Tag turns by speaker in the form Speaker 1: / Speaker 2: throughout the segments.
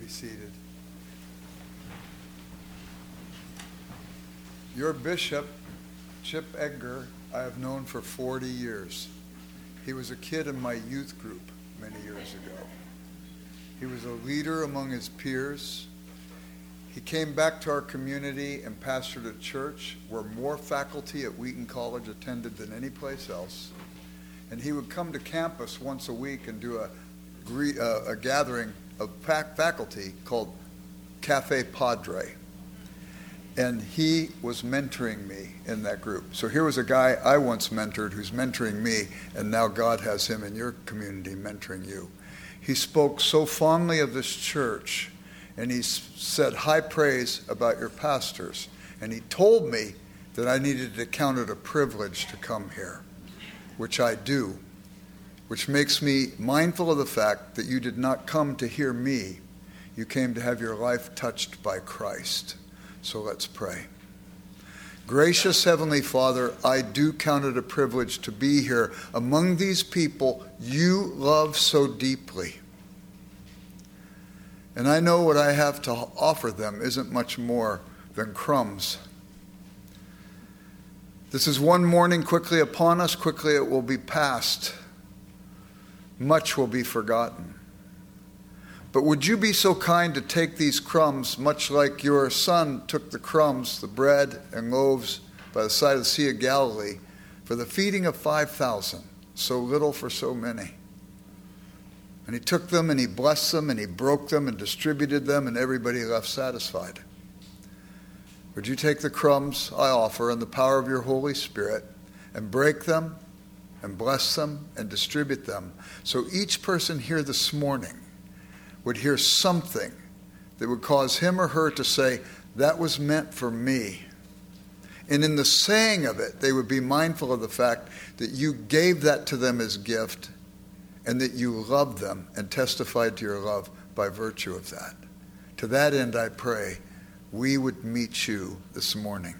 Speaker 1: be seated. Your bishop, Chip Edgar, I have known for 40 years. He was a kid in my youth group many years ago. He was a leader among his peers. He came back to our community and pastored a church where more faculty at Wheaton College attended than any place else. And he would come to campus once a week and do a, uh, a gathering of faculty called Cafe Padre. And he was mentoring me in that group. So here was a guy I once mentored who's mentoring me, and now God has him in your community mentoring you. He spoke so fondly of this church and he said high praise about your pastors. And he told me that I needed to count it a privilege to come here, which I do, which makes me mindful of the fact that you did not come to hear me, you came to have your life touched by Christ. So let's pray. Gracious Heavenly Father, I do count it a privilege to be here among these people you love so deeply. And I know what I have to offer them isn't much more than crumbs. This is one morning quickly upon us, quickly it will be past. Much will be forgotten. But would you be so kind to take these crumbs, much like your son took the crumbs, the bread and loaves by the side of the Sea of Galilee, for the feeding of 5,000, so little for so many? And he took them and he blessed them and he broke them and distributed them, and everybody left satisfied. Would you take the crumbs I offer in the power of your Holy Spirit and break them and bless them and distribute them so each person here this morning would hear something that would cause him or her to say, That was meant for me. And in the saying of it, they would be mindful of the fact that you gave that to them as gift and that you loved them and testified to your love by virtue of that. To that end, I pray we would meet you this morning.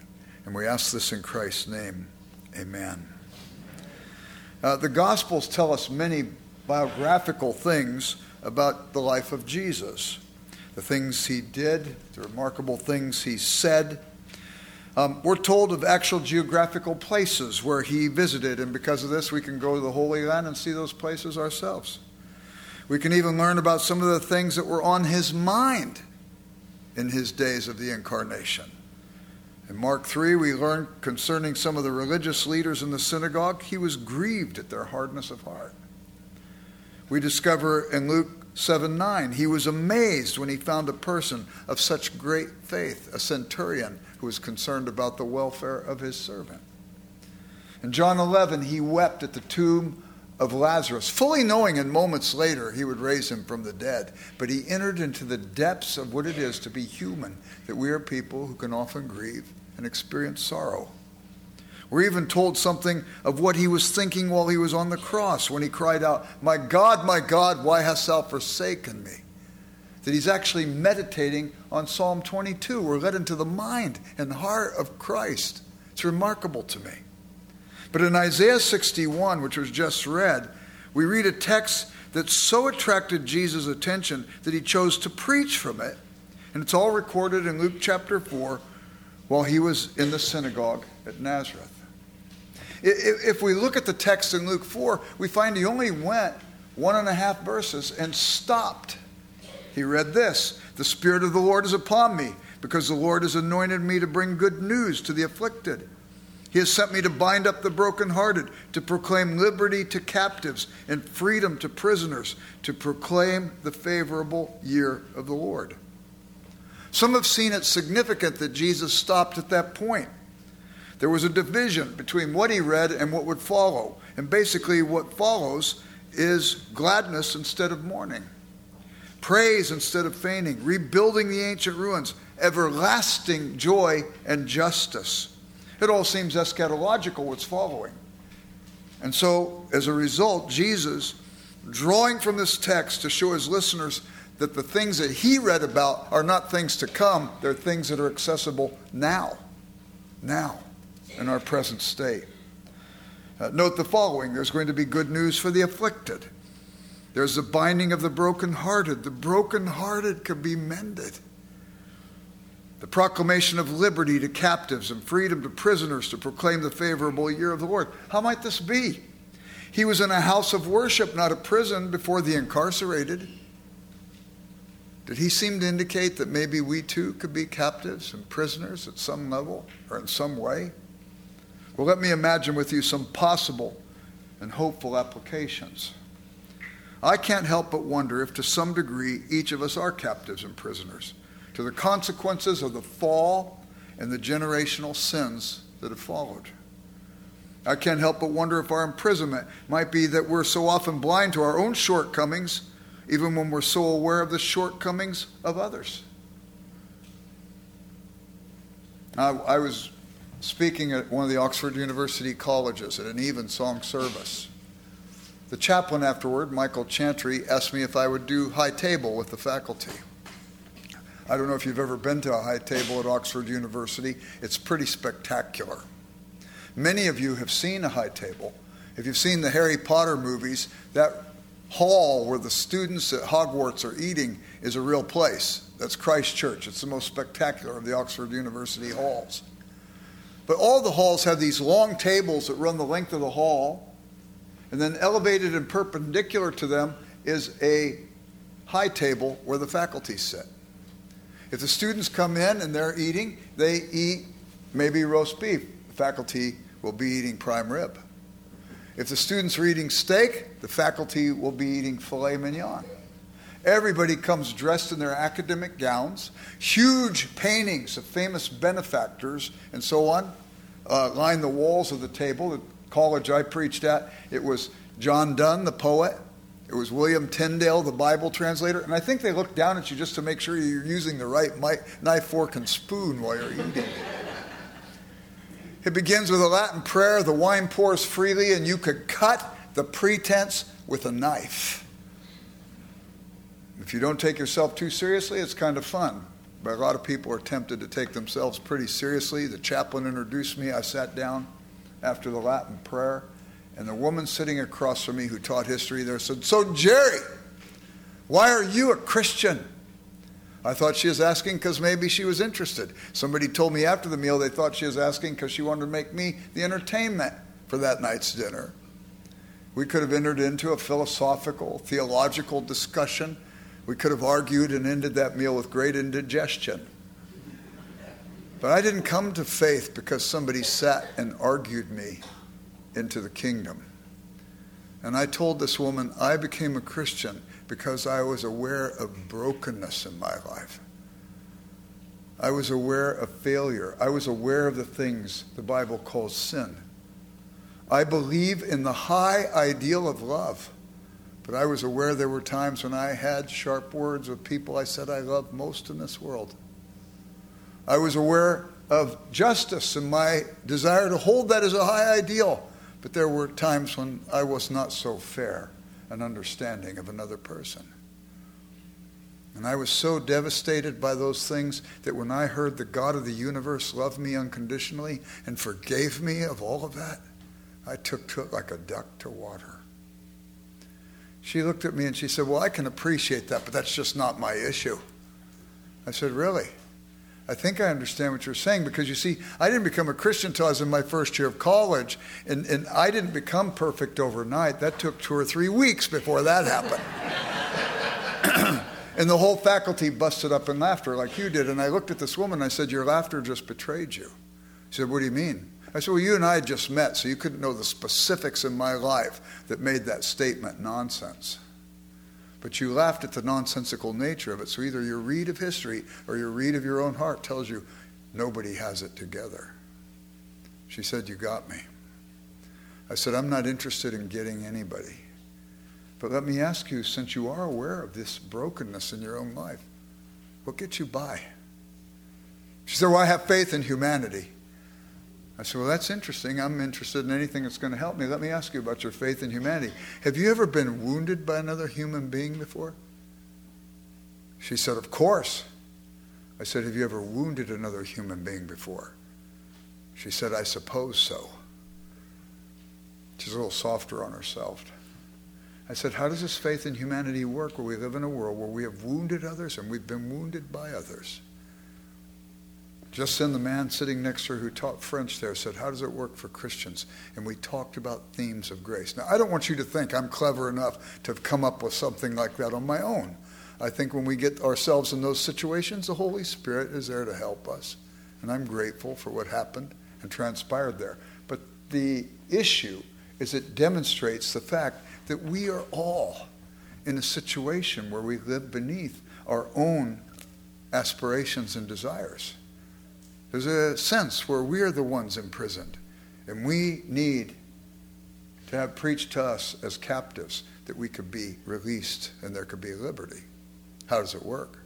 Speaker 1: And we ask this in Christ's name. Amen. Uh, the Gospels tell us many biographical things about the life of Jesus the things he did, the remarkable things he said, um, we're told of actual geographical places where he visited, and because of this, we can go to the Holy Land and see those places ourselves. We can even learn about some of the things that were on his mind in his days of the incarnation. In Mark 3, we learn concerning some of the religious leaders in the synagogue, he was grieved at their hardness of heart. We discover in Luke 7 9, he was amazed when he found a person of such great faith, a centurion who was concerned about the welfare of his servant. In John 11, he wept at the tomb of Lazarus, fully knowing in moments later he would raise him from the dead. But he entered into the depths of what it is to be human, that we are people who can often grieve and experience sorrow. We're even told something of what he was thinking while he was on the cross when he cried out, My God, my God, why hast thou forsaken me? that he's actually meditating on Psalm 22. We're led into the mind and heart of Christ. It's remarkable to me. But in Isaiah 61, which was just read, we read a text that so attracted Jesus' attention that he chose to preach from it. And it's all recorded in Luke chapter 4 while he was in the synagogue at Nazareth. If we look at the text in Luke 4, we find he only went one and a half verses and stopped he read this The Spirit of the Lord is upon me, because the Lord has anointed me to bring good news to the afflicted. He has sent me to bind up the brokenhearted, to proclaim liberty to captives and freedom to prisoners, to proclaim the favorable year of the Lord. Some have seen it significant that Jesus stopped at that point. There was a division between what he read and what would follow. And basically, what follows is gladness instead of mourning praise instead of feigning, rebuilding the ancient ruins, everlasting joy and justice. It all seems eschatological what's following. And so, as a result, Jesus, drawing from this text to show his listeners that the things that he read about are not things to come, they're things that are accessible now, now, in our present state. Uh, note the following there's going to be good news for the afflicted. There's the binding of the brokenhearted. The brokenhearted can be mended. The proclamation of liberty to captives and freedom to prisoners to proclaim the favorable year of the Lord. How might this be? He was in a house of worship, not a prison, before the incarcerated. Did he seem to indicate that maybe we too could be captives and prisoners at some level or in some way? Well, let me imagine with you some possible and hopeful applications. I can't help but wonder if, to some degree, each of us are captives and prisoners to the consequences of the fall and the generational sins that have followed. I can't help but wonder if our imprisonment might be that we're so often blind to our own shortcomings, even when we're so aware of the shortcomings of others. I, I was speaking at one of the Oxford University colleges at an evensong service. The chaplain afterward, Michael Chantry, asked me if I would do high table with the faculty. I don't know if you've ever been to a high table at Oxford University. It's pretty spectacular. Many of you have seen a high table. If you've seen the Harry Potter movies, that hall where the students at Hogwarts are eating is a real place. That's Christ Church. It's the most spectacular of the Oxford University halls. But all the halls have these long tables that run the length of the hall, and then elevated and perpendicular to them is a high table where the faculty sit. If the students come in and they're eating, they eat maybe roast beef. The faculty will be eating prime rib. If the students are eating steak, the faculty will be eating filet mignon. Everybody comes dressed in their academic gowns. Huge paintings of famous benefactors and so on uh, line the walls of the table. The college I preached at, it was John Donne, the poet, it was William Tyndale, the Bible translator, and I think they look down at you just to make sure you're using the right knife, fork, and spoon while you're eating. It begins with a Latin prayer the wine pours freely, and you could cut the pretense with a knife. If you don't take yourself too seriously, it's kind of fun. But a lot of people are tempted to take themselves pretty seriously. The chaplain introduced me. I sat down after the Latin prayer. And the woman sitting across from me who taught history there said, So, Jerry, why are you a Christian? I thought she was asking because maybe she was interested. Somebody told me after the meal they thought she was asking because she wanted to make me the entertainment for that night's dinner. We could have entered into a philosophical, theological discussion. We could have argued and ended that meal with great indigestion. But I didn't come to faith because somebody sat and argued me into the kingdom. And I told this woman, I became a Christian because I was aware of brokenness in my life. I was aware of failure. I was aware of the things the Bible calls sin. I believe in the high ideal of love, but I was aware there were times when I had sharp words with people I said I loved most in this world. I was aware of justice and my desire to hold that as a high ideal. But there were times when I was not so fair and understanding of another person. And I was so devastated by those things that when I heard the God of the universe love me unconditionally and forgave me of all of that, I took to it like a duck to water. She looked at me and she said, Well, I can appreciate that, but that's just not my issue. I said, Really? I think I understand what you're saying because you see, I didn't become a Christian until I was in my first year of college, and, and I didn't become perfect overnight. That took two or three weeks before that happened. and the whole faculty busted up in laughter like you did. And I looked at this woman, and I said, Your laughter just betrayed you. She said, What do you mean? I said, Well, you and I had just met, so you couldn't know the specifics in my life that made that statement nonsense. But you laughed at the nonsensical nature of it. So either your read of history or your read of your own heart tells you nobody has it together. She said, You got me. I said, I'm not interested in getting anybody. But let me ask you, since you are aware of this brokenness in your own life, what gets you by? She said, Well, I have faith in humanity. I said, Well, that's interesting. I'm interested in anything that's going to help me. Let me ask you about your faith in humanity. Have you ever been wounded by another human being before? She said, Of course. I said, Have you ever wounded another human being before? She said, I suppose so. She's a little softer on herself. I said, How does this faith in humanity work where we live in a world where we have wounded others and we've been wounded by others? Just then, the man sitting next to her who taught French there said, How does it work for Christians? And we talked about themes of grace. Now, I don't want you to think I'm clever enough to have come up with something like that on my own. I think when we get ourselves in those situations, the Holy Spirit is there to help us. And I'm grateful for what happened and transpired there. But the issue is it demonstrates the fact that we are all in a situation where we live beneath our own aspirations and desires. There's a sense where we are the ones imprisoned, and we need to have preached to us as captives that we could be released and there could be liberty. How does it work?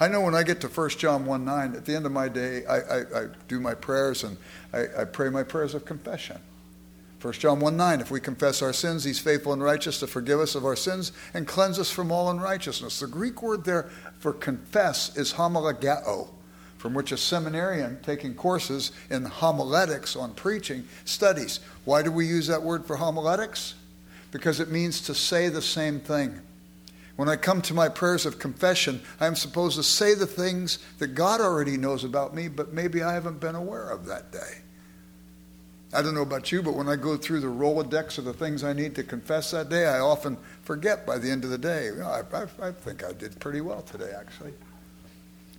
Speaker 1: I know when I get to 1 John 1 9, at the end of my day, I, I, I do my prayers and I, I pray my prayers of confession. 1 John 1 9, if we confess our sins, he's faithful and righteous to forgive us of our sins and cleanse us from all unrighteousness. The Greek word there for confess is homologeo, from which a seminarian taking courses in homiletics on preaching studies. Why do we use that word for homiletics? Because it means to say the same thing. When I come to my prayers of confession, I am supposed to say the things that God already knows about me, but maybe I haven't been aware of that day. I don't know about you, but when I go through the Rolodex of the things I need to confess that day, I often forget by the end of the day. You know, I, I, I think I did pretty well today, actually.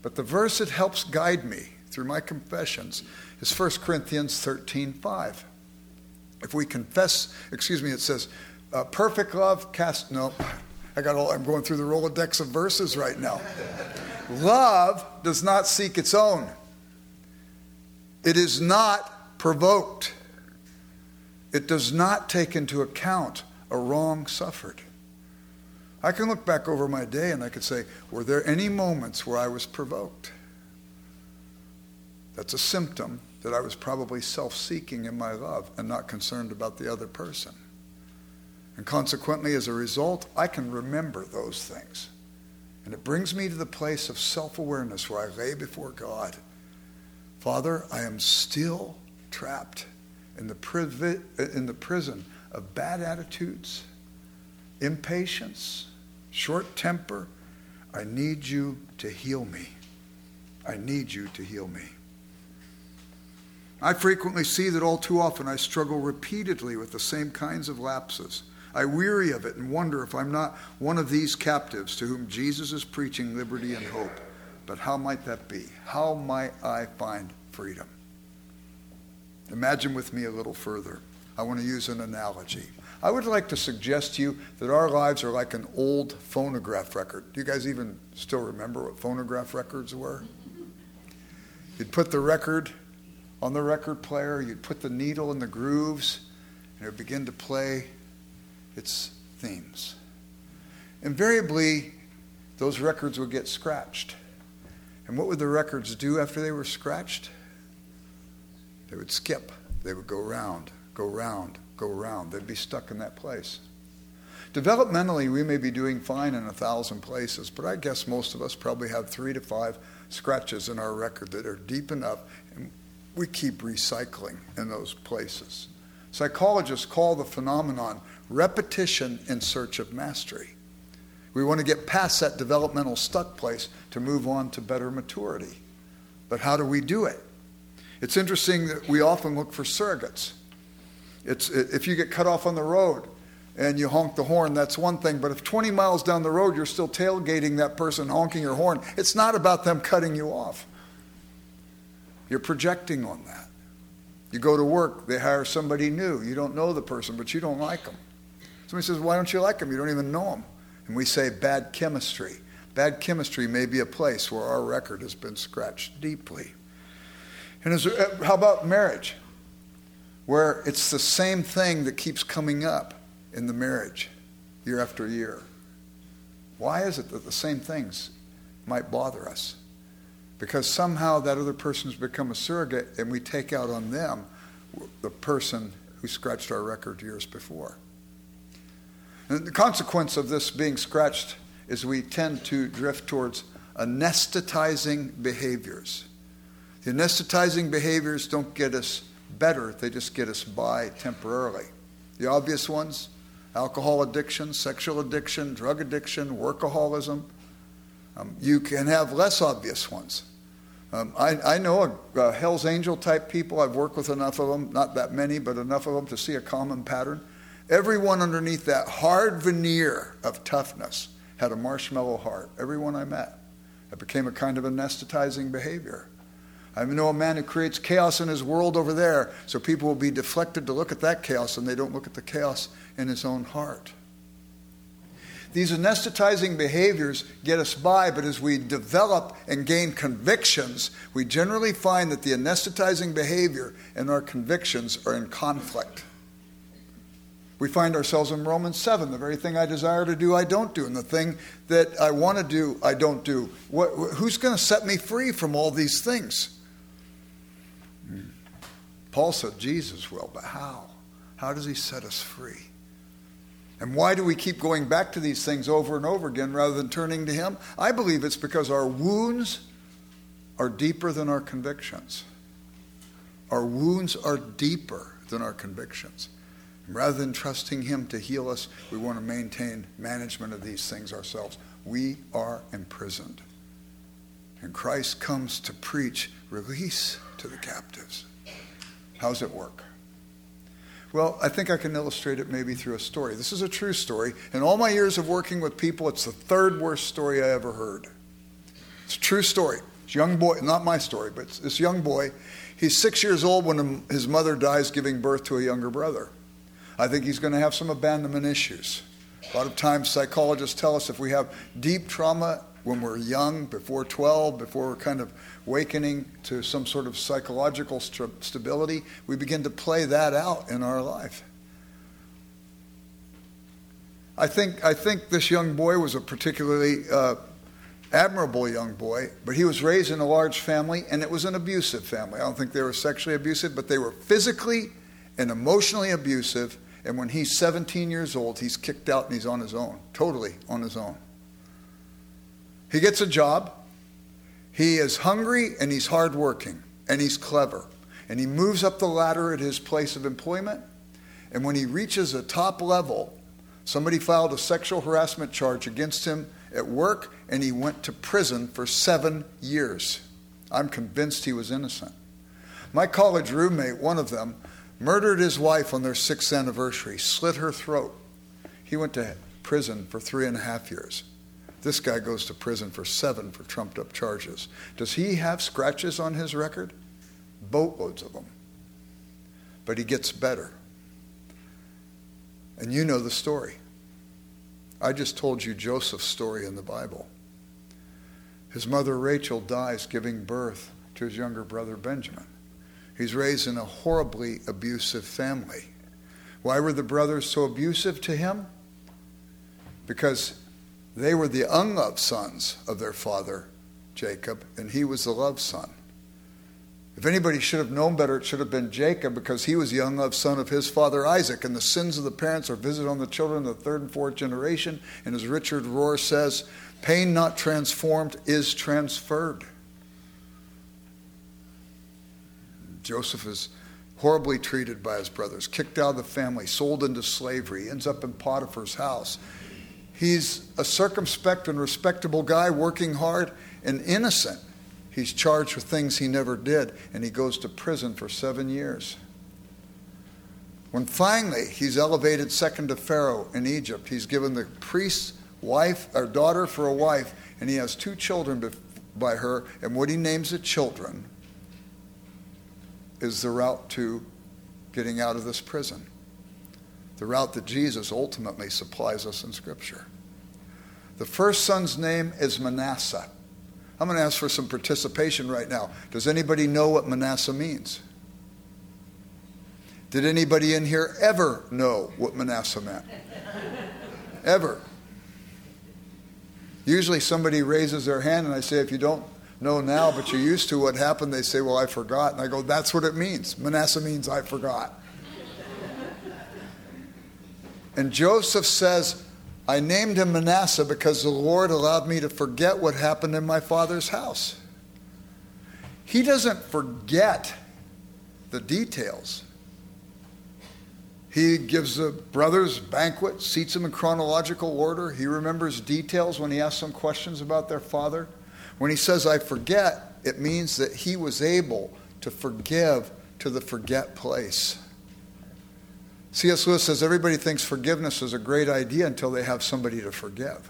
Speaker 1: But the verse that helps guide me through my confessions is 1 Corinthians 13 5. If we confess, excuse me, it says, uh, perfect love cast, no, I got all, I'm going through the Rolodex of verses right now. love does not seek its own, it is not provoked. It does not take into account a wrong suffered. I can look back over my day and I could say, were there any moments where I was provoked? That's a symptom that I was probably self seeking in my love and not concerned about the other person. And consequently, as a result, I can remember those things. And it brings me to the place of self awareness where I lay before God. Father, I am still trapped in the, privi- in the prison of bad attitudes, impatience, short temper. I need you to heal me. I need you to heal me. I frequently see that all too often I struggle repeatedly with the same kinds of lapses. I weary of it and wonder if I'm not one of these captives to whom Jesus is preaching liberty and hope. But how might that be? How might I find freedom? Imagine with me a little further. I want to use an analogy. I would like to suggest to you that our lives are like an old phonograph record. Do you guys even still remember what phonograph records were? You'd put the record on the record player, you'd put the needle in the grooves, and it would begin to play its themes. Invariably, those records would get scratched. And what would the records do after they were scratched? They would skip. They would go round, go round, go round. They'd be stuck in that place. Developmentally, we may be doing fine in a thousand places, but I guess most of us probably have three to five scratches in our record that are deep enough, and we keep recycling in those places. Psychologists call the phenomenon repetition in search of mastery. We want to get past that developmental stuck place to move on to better maturity. But how do we do it? It's interesting that we often look for surrogates. It's, if you get cut off on the road and you honk the horn, that's one thing. But if 20 miles down the road you're still tailgating that person honking your horn, it's not about them cutting you off. You're projecting on that. You go to work, they hire somebody new. You don't know the person, but you don't like them. Somebody says, Why don't you like them? You don't even know them. And we say bad chemistry. Bad chemistry may be a place where our record has been scratched deeply. And as, uh, how about marriage? Where it's the same thing that keeps coming up in the marriage year after year. Why is it that the same things might bother us? Because somehow that other person has become a surrogate and we take out on them the person who scratched our record years before. And the consequence of this being scratched is we tend to drift towards anesthetizing behaviors. The anesthetizing behaviors don't get us better, they just get us by temporarily. The obvious ones alcohol addiction, sexual addiction, drug addiction, workaholism. Um, you can have less obvious ones. Um, I, I, know a, a Hell's Angel type people. I've worked with enough of them, not that many, but enough of them to see a common pattern. Everyone underneath that hard veneer of toughness had a marshmallow heart. Everyone I met. It became a kind of anesthetizing behavior. I know a man who creates chaos in his world over there, so people will be deflected to look at that chaos and they don't look at the chaos in his own heart. These anesthetizing behaviors get us by, but as we develop and gain convictions, we generally find that the anesthetizing behavior and our convictions are in conflict. We find ourselves in Romans 7. The very thing I desire to do, I don't do. And the thing that I want to do, I don't do. What, who's going to set me free from all these things? Paul said Jesus will, but how? How does he set us free? And why do we keep going back to these things over and over again rather than turning to him? I believe it's because our wounds are deeper than our convictions. Our wounds are deeper than our convictions. Rather than trusting him to heal us, we want to maintain management of these things ourselves. We are imprisoned. And Christ comes to preach release to the captives. How's it work? Well, I think I can illustrate it maybe through a story. This is a true story. In all my years of working with people, it's the third worst story I ever heard. It's a true story. It's a young boy, not my story, but this young boy. He's six years old when his mother dies giving birth to a younger brother. I think he's going to have some abandonment issues. A lot of times, psychologists tell us if we have deep trauma when we're young, before 12, before we're kind of awakening to some sort of psychological st- stability, we begin to play that out in our life. I think, I think this young boy was a particularly uh, admirable young boy, but he was raised in a large family, and it was an abusive family. I don't think they were sexually abusive, but they were physically and emotionally abusive. And when he's 17 years old, he's kicked out and he's on his own, totally on his own. He gets a job. He is hungry and he's hardworking and he's clever. And he moves up the ladder at his place of employment. And when he reaches a top level, somebody filed a sexual harassment charge against him at work and he went to prison for seven years. I'm convinced he was innocent. My college roommate, one of them, murdered his wife on their sixth anniversary, slit her throat. He went to prison for three and a half years. This guy goes to prison for seven for trumped up charges. Does he have scratches on his record? Boatloads of them. But he gets better. And you know the story. I just told you Joseph's story in the Bible. His mother Rachel dies giving birth to his younger brother Benjamin. He's raised in a horribly abusive family. Why were the brothers so abusive to him? Because they were the unloved sons of their father, Jacob, and he was the loved son. If anybody should have known better, it should have been Jacob because he was the unloved son of his father Isaac. And the sins of the parents are visited on the children of the third and fourth generation. And as Richard Rohr says, pain not transformed is transferred. Joseph is horribly treated by his brothers, kicked out of the family, sold into slavery, ends up in Potiphar's house. He's a circumspect and respectable guy, working hard and innocent. He's charged with things he never did, and he goes to prison for seven years. When finally he's elevated second to Pharaoh in Egypt, he's given the priest's wife or daughter for a wife, and he has two children by her, and what he names the children is the route to getting out of this prison the route that Jesus ultimately supplies us in Scripture. The first son's name is Manasseh. I'm going to ask for some participation right now. Does anybody know what Manasseh means? Did anybody in here ever know what Manasseh meant? ever? Usually somebody raises their hand and I say, if you don't know now, but you're used to what happened, they say, well, I forgot. And I go, that's what it means. Manasseh means I forgot. And Joseph says, I named him Manasseh because the Lord allowed me to forget what happened in my father's house. He doesn't forget the details. He gives the brothers banquet, seats them in chronological order. He remembers details when he asks them questions about their father. When he says, I forget, it means that he was able to forgive to the forget place. C.S. Lewis says everybody thinks forgiveness is a great idea until they have somebody to forgive.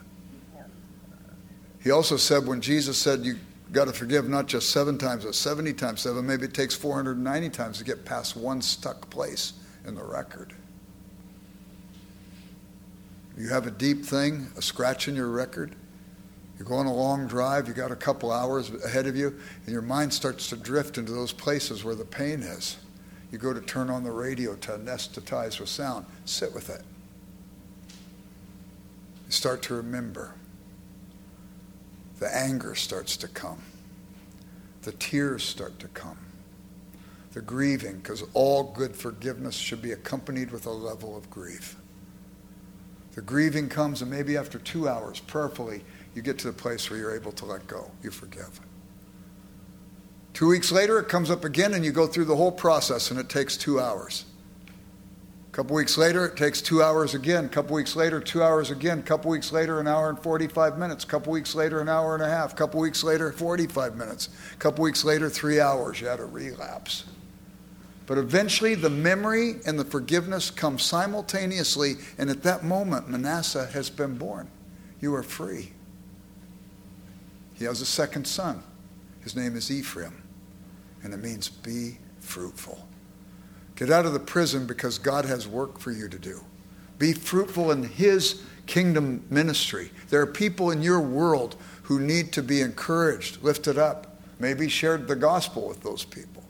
Speaker 1: He also said when Jesus said you got to forgive not just seven times, but 70 times seven, maybe it takes 490 times to get past one stuck place in the record. You have a deep thing, a scratch in your record. You're going a long drive, you got a couple hours ahead of you, and your mind starts to drift into those places where the pain is. You go to turn on the radio to anesthetize with sound. Sit with it. You start to remember. The anger starts to come. The tears start to come. The grieving, because all good forgiveness should be accompanied with a level of grief. The grieving comes, and maybe after two hours, prayerfully, you get to the place where you're able to let go. You forgive. Two weeks later, it comes up again, and you go through the whole process, and it takes two hours. A couple weeks later, it takes two hours again. A couple weeks later, two hours again. A couple weeks later, an hour and 45 minutes. A couple weeks later, an hour and a half. A couple weeks later, 45 minutes. A couple weeks later, three hours. You had a relapse. But eventually, the memory and the forgiveness come simultaneously, and at that moment, Manasseh has been born. You are free. He has a second son. His name is Ephraim, and it means be fruitful. Get out of the prison because God has work for you to do. Be fruitful in His kingdom ministry. There are people in your world who need to be encouraged, lifted up, maybe shared the gospel with those people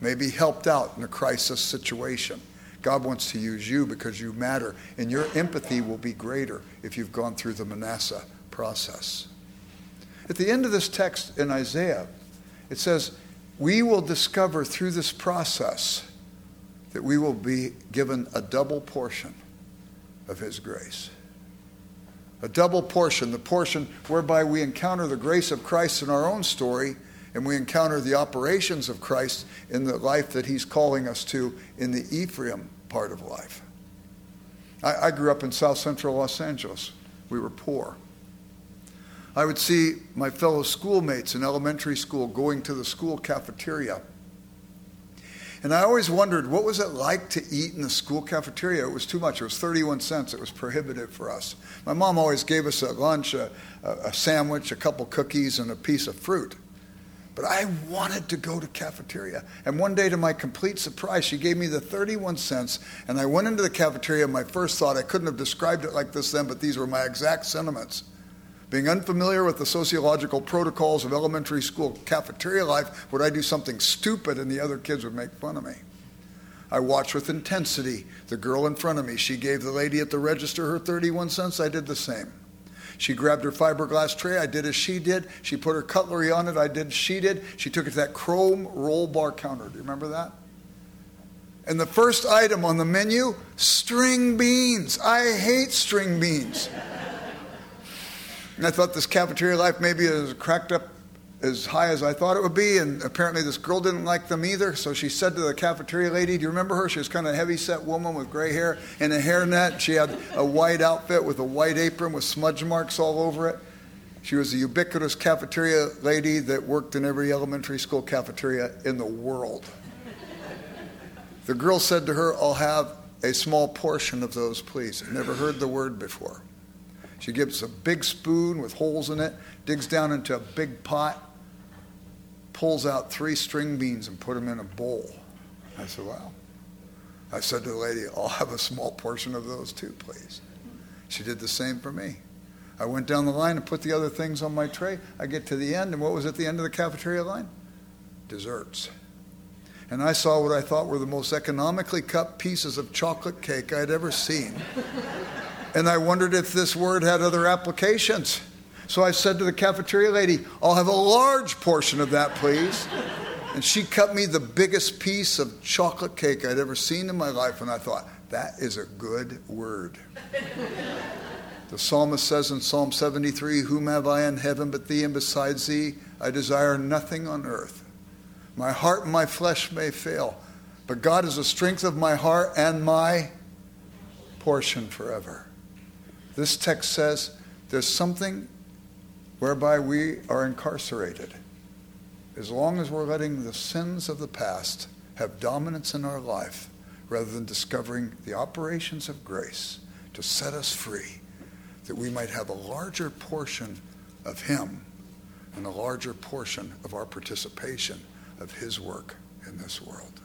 Speaker 1: maybe helped out in a crisis situation. God wants to use you because you matter, and your empathy will be greater if you've gone through the Manasseh process. At the end of this text in Isaiah, it says, We will discover through this process that we will be given a double portion of His grace. A double portion, the portion whereby we encounter the grace of Christ in our own story and we encounter the operations of Christ in the life that He's calling us to in the Ephraim part of life. I, I grew up in South Central Los Angeles. We were poor. I would see my fellow schoolmates in elementary school going to the school cafeteria. And I always wondered what was it like to eat in the school cafeteria? It was too much. It was 31 cents. It was prohibitive for us. My mom always gave us at lunch a, a, sandwich, a couple cookies, and a piece of fruit. But I wanted to go to cafeteria. And one day, to my complete surprise, she gave me the 31 cents. And I went into the cafeteria. My first thought, I couldn't have described it like this then, but these were my exact sentiments. Being unfamiliar with the sociological protocols of elementary school cafeteria life, would I do something stupid and the other kids would make fun of me? I watched with intensity the girl in front of me. She gave the lady at the register her 31 cents. I did the same. She grabbed her fiberglass tray. I did as she did. She put her cutlery on it. I did as she did. She took it to that chrome roll bar counter. Do you remember that? And the first item on the menu string beans. I hate string beans. And I thought this cafeteria life maybe is cracked up as high as I thought it would be, and apparently this girl didn't like them either. So she said to the cafeteria lady, Do you remember her? She was kind of a heavy set woman with gray hair and a hairnet. She had a white outfit with a white apron with smudge marks all over it. She was a ubiquitous cafeteria lady that worked in every elementary school cafeteria in the world. The girl said to her, I'll have a small portion of those, please. Never heard the word before. She gives a big spoon with holes in it, digs down into a big pot, pulls out three string beans and put them in a bowl. I said, Wow. I said to the lady, I'll have a small portion of those too, please. She did the same for me. I went down the line and put the other things on my tray. I get to the end, and what was at the end of the cafeteria line? Desserts. And I saw what I thought were the most economically cut pieces of chocolate cake I'd ever seen. And I wondered if this word had other applications. So I said to the cafeteria lady, I'll have a large portion of that, please. And she cut me the biggest piece of chocolate cake I'd ever seen in my life. And I thought, that is a good word. The psalmist says in Psalm 73 Whom have I in heaven but thee, and besides thee I desire nothing on earth. My heart and my flesh may fail, but God is the strength of my heart and my portion forever. This text says there's something whereby we are incarcerated. As long as we're letting the sins of the past have dominance in our life, rather than discovering the operations of grace to set us free, that we might have a larger portion of Him and a larger portion of our participation of His work in this world.